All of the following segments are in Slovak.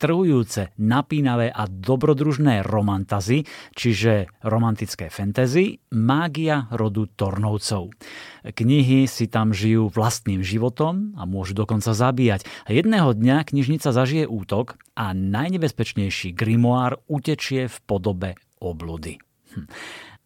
strhujúce, napínavé a dobrodružné romantazy, čiže romantické fantasy, mágia rodu Tornovcov. Knihy si tam žijú vlastným životom a môžu dokonca zabíjať. Jedného dňa knižnica zažije útok a najnebezpečnejší grimoár utečie v podobe obludy. Hm.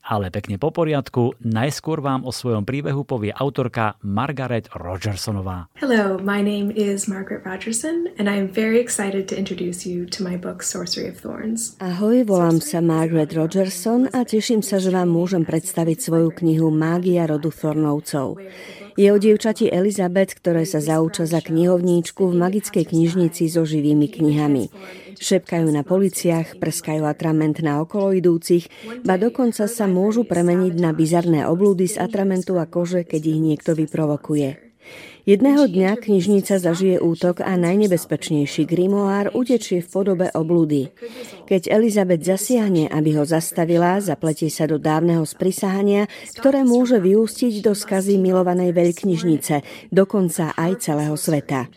Ale pekne po poriadku, najskôr vám o svojom príbehu povie autorka Margaret Rogersonová. Hello, my name is Margaret Rogerson and I am very excited to introduce you to my book Sorcery of Thorns. Ahoj, volám sa Margaret Rogerson a teším sa, že vám môžem predstaviť svoju knihu Mágia rodu Thornovcov. Je o dievčati Elizabeth, ktoré sa zauča za knihovníčku v magickej knižnici so živými knihami. Šepkajú na policiach, prskajú atrament na okoloidúcich, ba dokonca sa môžu premeniť na bizarné oblúdy z atramentu a kože, keď ich niekto vyprovokuje. Jedného dňa knižnica zažije útok a najnebezpečnejší grimoár utečie v podobe oblúdy. Keď Elizabeth zasiahne, aby ho zastavila, zapletie sa do dávneho sprisahania, ktoré môže vyústiť do skazy milovanej veľknižnice, dokonca aj celého sveta.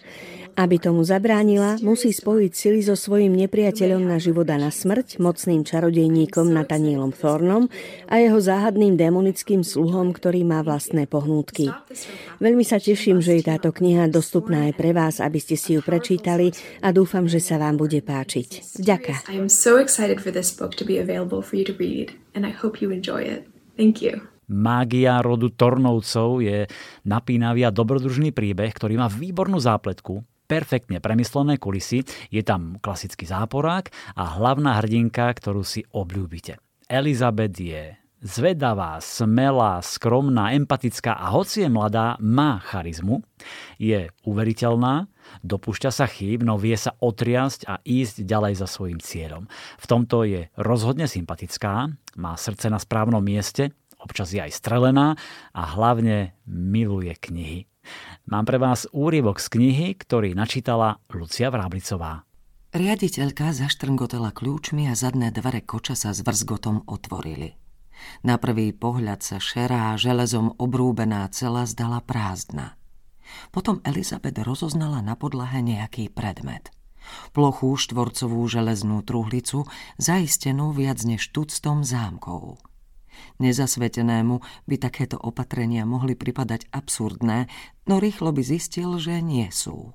Aby tomu zabránila, musí spojiť sily so svojím nepriateľom na život a na smrť, mocným čarodejníkom Natanielom Thornom a jeho záhadným demonickým sluhom, ktorý má vlastné pohnútky. Veľmi sa teším, že je táto kniha dostupná aj pre vás, aby ste si ju prečítali a dúfam, že sa vám bude páčiť. Ďaká. Mágia rodu Tornovcov je napínavý a dobrodružný príbeh, ktorý má výbornú zápletku, perfektne premyslené kulisy, je tam klasický záporák a hlavná hrdinka, ktorú si obľúbite. Elizabeth je zvedavá, smelá, skromná, empatická a hoci je mladá, má charizmu, je uveriteľná, dopúšťa sa chýb, no vie sa otriasť a ísť ďalej za svojim cieľom. V tomto je rozhodne sympatická, má srdce na správnom mieste, občas je aj strelená a hlavne miluje knihy. Mám pre vás úryvok z knihy, ktorý načítala Lucia Vráblicová. Riaditeľka zaštrngotela kľúčmi a zadné dvere koča sa s vrzgotom otvorili. Na prvý pohľad sa šerá železom obrúbená cela zdala prázdna. Potom Elizabeth rozoznala na podlahe nejaký predmet. Plochú štvorcovú železnú truhlicu, zaistenú viac než tuctom zámkov. Nezasvetenému by takéto opatrenia mohli pripadať absurdné, no rýchlo by zistil, že nie sú.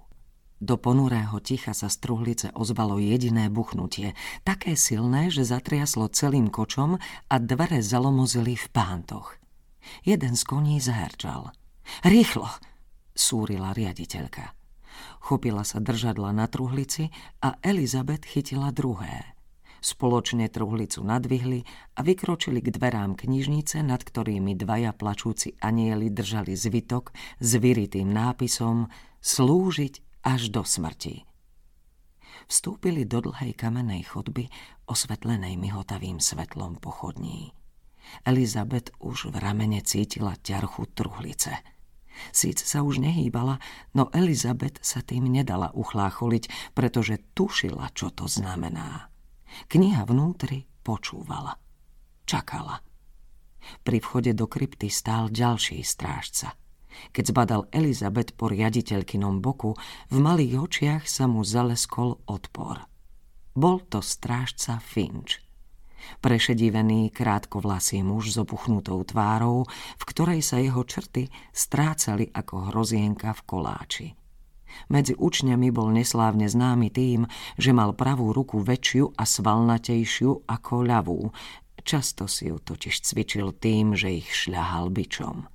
Do ponurého ticha sa z truhlice ozvalo jediné buchnutie, také silné, že zatriaslo celým kočom a dvere zalomozili v pántoch. Jeden z koní zaherčal. Rýchlo, súrila riaditeľka. Chopila sa držadla na truhlici a Elizabeth chytila druhé. Spoločne truhlicu nadvihli a vykročili k dverám knižnice, nad ktorými dvaja plačúci anieli držali zvitok s vyritým nápisom Slúžiť až do smrti. Vstúpili do dlhej kamennej chodby, osvetlenej mihotavým svetlom pochodní. Elizabeth už v ramene cítila ťarchu truhlice. Síce sa už nehýbala, no Elizabeth sa tým nedala uchlácholiť, pretože tušila, čo to znamená. Kniha vnútri počúvala. Čakala. Pri vchode do krypty stál ďalší strážca. Keď zbadal Elizabet po riaditeľkynom boku, v malých očiach sa mu zaleskol odpor. Bol to strážca Finch. Prešedivený, krátkovlasý muž s opuchnutou tvárou, v ktorej sa jeho črty strácali ako hrozienka v koláči. Medzi učňami bol neslávne známy tým, že mal pravú ruku väčšiu a svalnatejšiu ako ľavú. Často si ju totiž cvičil tým, že ich šľahal bičom.